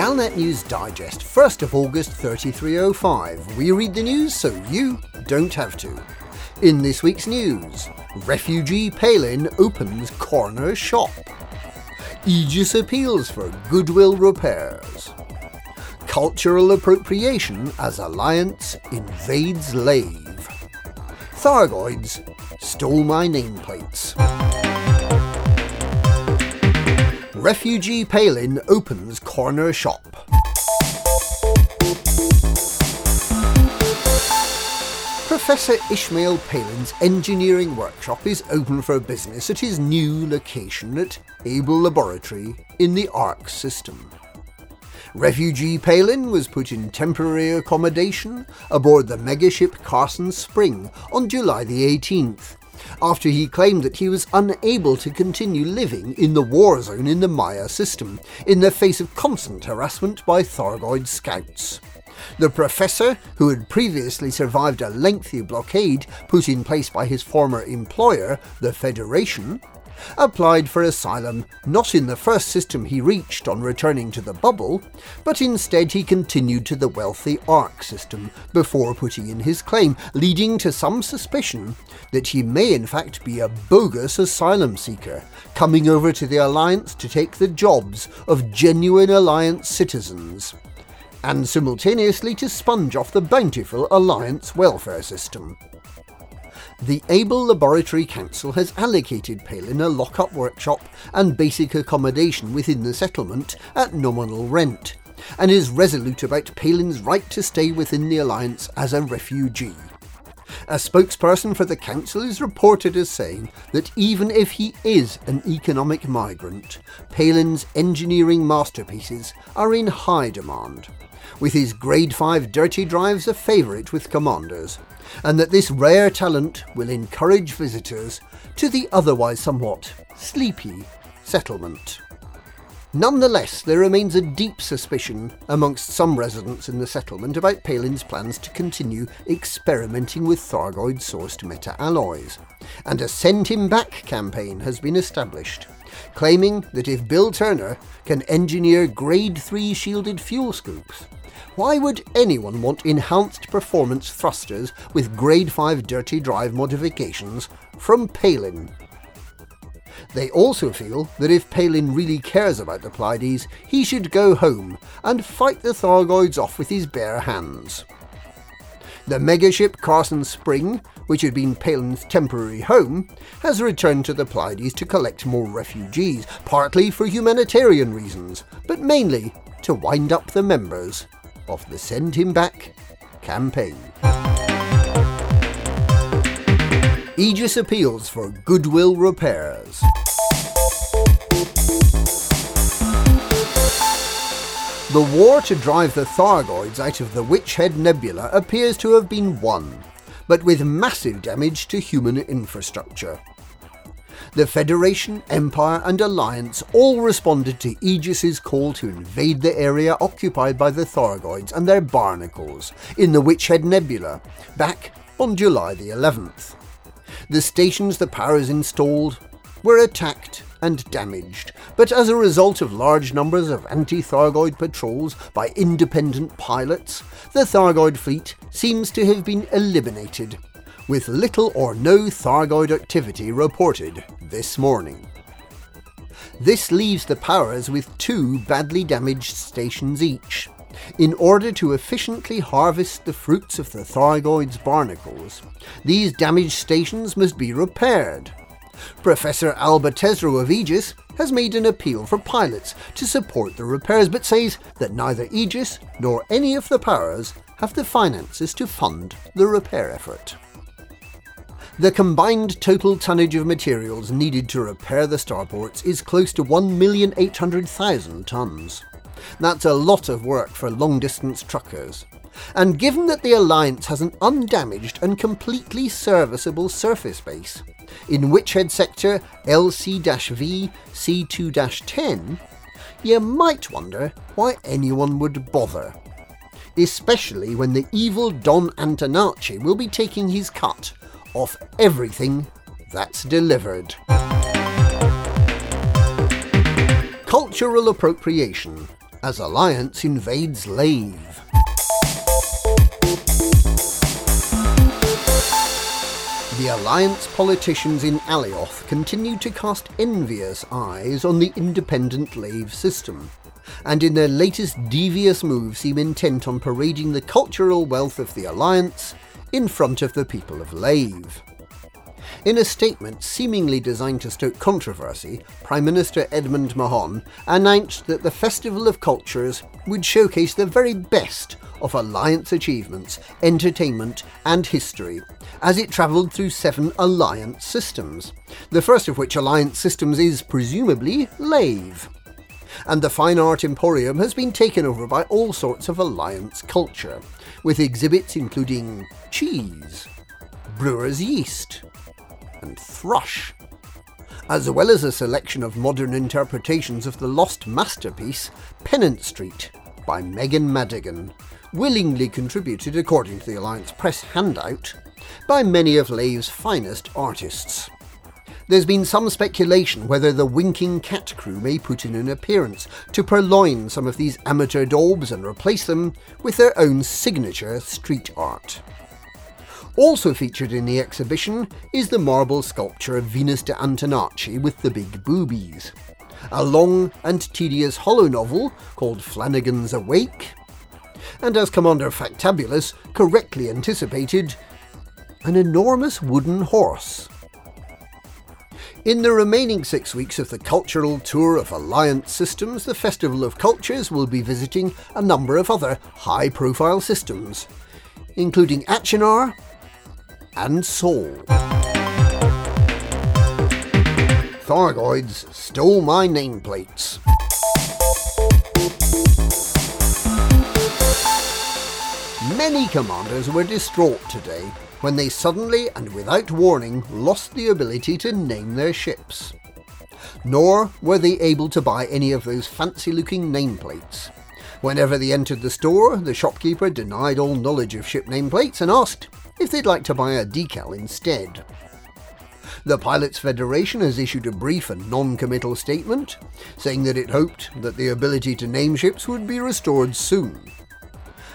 Galnet News Digest, 1st of August 3305. We read the news so you don't have to. In this week's news, refugee Palin opens corner shop. Aegis appeals for goodwill repairs. Cultural appropriation as Alliance invades Lave. Thargoids stole my nameplates. Refugee Palin opens corner shop. Professor Ishmael Palin's engineering workshop is open for business at his new location at Abel Laboratory in the Arque system. Refugee Palin was put in temporary accommodation aboard the megaship Carson Spring on July the 18th after he claimed that he was unable to continue living in the war zone in the Maia system, in the face of constant harassment by Thargoid scouts. The professor, who had previously survived a lengthy blockade put in place by his former employer, the Federation, applied for asylum not in the first system he reached on returning to the bubble, but instead he continued to the wealthy Arque system before putting in his claim, leading to some suspicion that he may in fact be a bogus asylum seeker, coming over to the Alliance to take the jobs of genuine Alliance citizens, and simultaneously to sponge off the bountiful Alliance welfare system. The Abel Laboratory Council has allocated Palin a lock-up workshop and basic accommodation within the settlement at nominal rent, and is resolute about Palin's right to stay within the Alliance as a refugee. A spokesperson for the council is reported as saying that even if he is an economic migrant, Palin's engineering masterpieces are in high demand, with his Grade 5 dirty drives a favourite with commanders, and that this rare talent will encourage visitors to the otherwise somewhat sleepy settlement. Nonetheless, there remains a deep suspicion amongst some residents in the settlement about Palin's plans to continue experimenting with Thargoid sourced meta alloys, and a Send Him Back campaign has been established, claiming that if Bill Turner can engineer Grade 3 shielded fuel scoops, why would anyone want enhanced performance thrusters with Grade 5 dirty drive modifications from Palin? They also feel that if Palin really cares about the Pleiades, he should go home and fight the Thargoids off with his bare hands. The megaship Carson Spring, which had been Palin's temporary home, has returned to the Pleiades to collect more refugees, partly for humanitarian reasons, but mainly to wind up the members of the Send Him Back campaign. Aegis appeals for goodwill repairs. The war to drive the Thargoids out of the Witchhead Nebula appears to have been won, but with massive damage to human infrastructure. The Federation, Empire, and Alliance all responded to Aegis's call to invade the area occupied by the Thargoids and their barnacles in the Witchhead Nebula back on July the 11th. The stations the powers installed were attacked and damaged, but as a result of large numbers of anti Thargoid patrols by independent pilots, the Thargoid fleet seems to have been eliminated with little or no Thargoid activity reported this morning. This leaves the powers with two badly damaged stations each. In order to efficiently harvest the fruits of the Thargoid's barnacles, these damaged stations must be repaired. Professor Alba Tesreau of Aegis has made an appeal for pilots to support the repairs, but says that neither Aegis nor any of the powers have the finances to fund the repair effort. The combined total tonnage of materials needed to repair the starports is close to 1,800,000 tonnes. That's a lot of work for long distance truckers. And given that the Alliance has an undamaged and completely serviceable surface base, in Witchhead Sector LC V C2 10, you might wonder why anyone would bother. Especially when the evil Don Antonacci will be taking his cut of everything that's delivered. Cultural appropriation as Alliance invades Lave. The Alliance politicians in Alioth continue to cast envious eyes on the independent Lave system, and in their latest devious move seem intent on parading the cultural wealth of the Alliance in front of the people of Lave. In a statement seemingly designed to stoke controversy, Prime Minister Edmund Mahon announced that the Festival of Cultures would showcase the very best of Alliance achievements, entertainment, and history as it travelled through seven Alliance systems, the first of which Alliance systems is presumably Lave. And the Fine Art Emporium has been taken over by all sorts of Alliance culture, with exhibits including cheese, brewer's yeast, and thrush, as well as a selection of modern interpretations of the lost masterpiece Pennant Street by Megan Madigan, willingly contributed, according to the Alliance Press handout, by many of Lave's finest artists. There's been some speculation whether the Winking Cat crew may put in an appearance to purloin some of these amateur daubs and replace them with their own signature street art. Also featured in the exhibition is the marble sculpture of Venus de Antonacci with the big boobies, a long and tedious hollow novel called Flanagan's Awake, and as Commander Factabulous correctly anticipated, an enormous wooden horse. In the remaining six weeks of the cultural tour of Alliance Systems, the Festival of Cultures will be visiting a number of other high profile systems, including Achenar and Sol. Thargoids stole my nameplates. Many commanders were distraught today when they suddenly and without warning lost the ability to name their ships. Nor were they able to buy any of those fancy looking nameplates. Whenever they entered the store, the shopkeeper denied all knowledge of ship nameplates and asked if they'd like to buy a decal instead. The Pilots Federation has issued a brief and non committal statement saying that it hoped that the ability to name ships would be restored soon.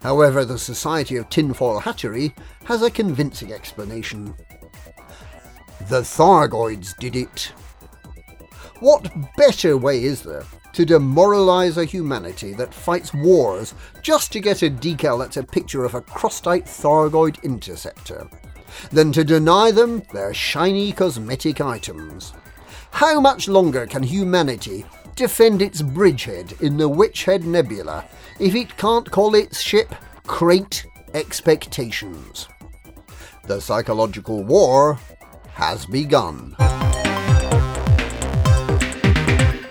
However, the Society of Tinfoil Hatchery has a convincing explanation. The Thargoids did it. What better way is there to demoralise a humanity that fights wars just to get a decal that's a picture of a cross-eyed Thargoid interceptor, than to deny them their shiny cosmetic items? How much longer can humanity defend its bridgehead in the Witchhead Nebula if it can't call its ship Crate Expectations. The psychological war has begun.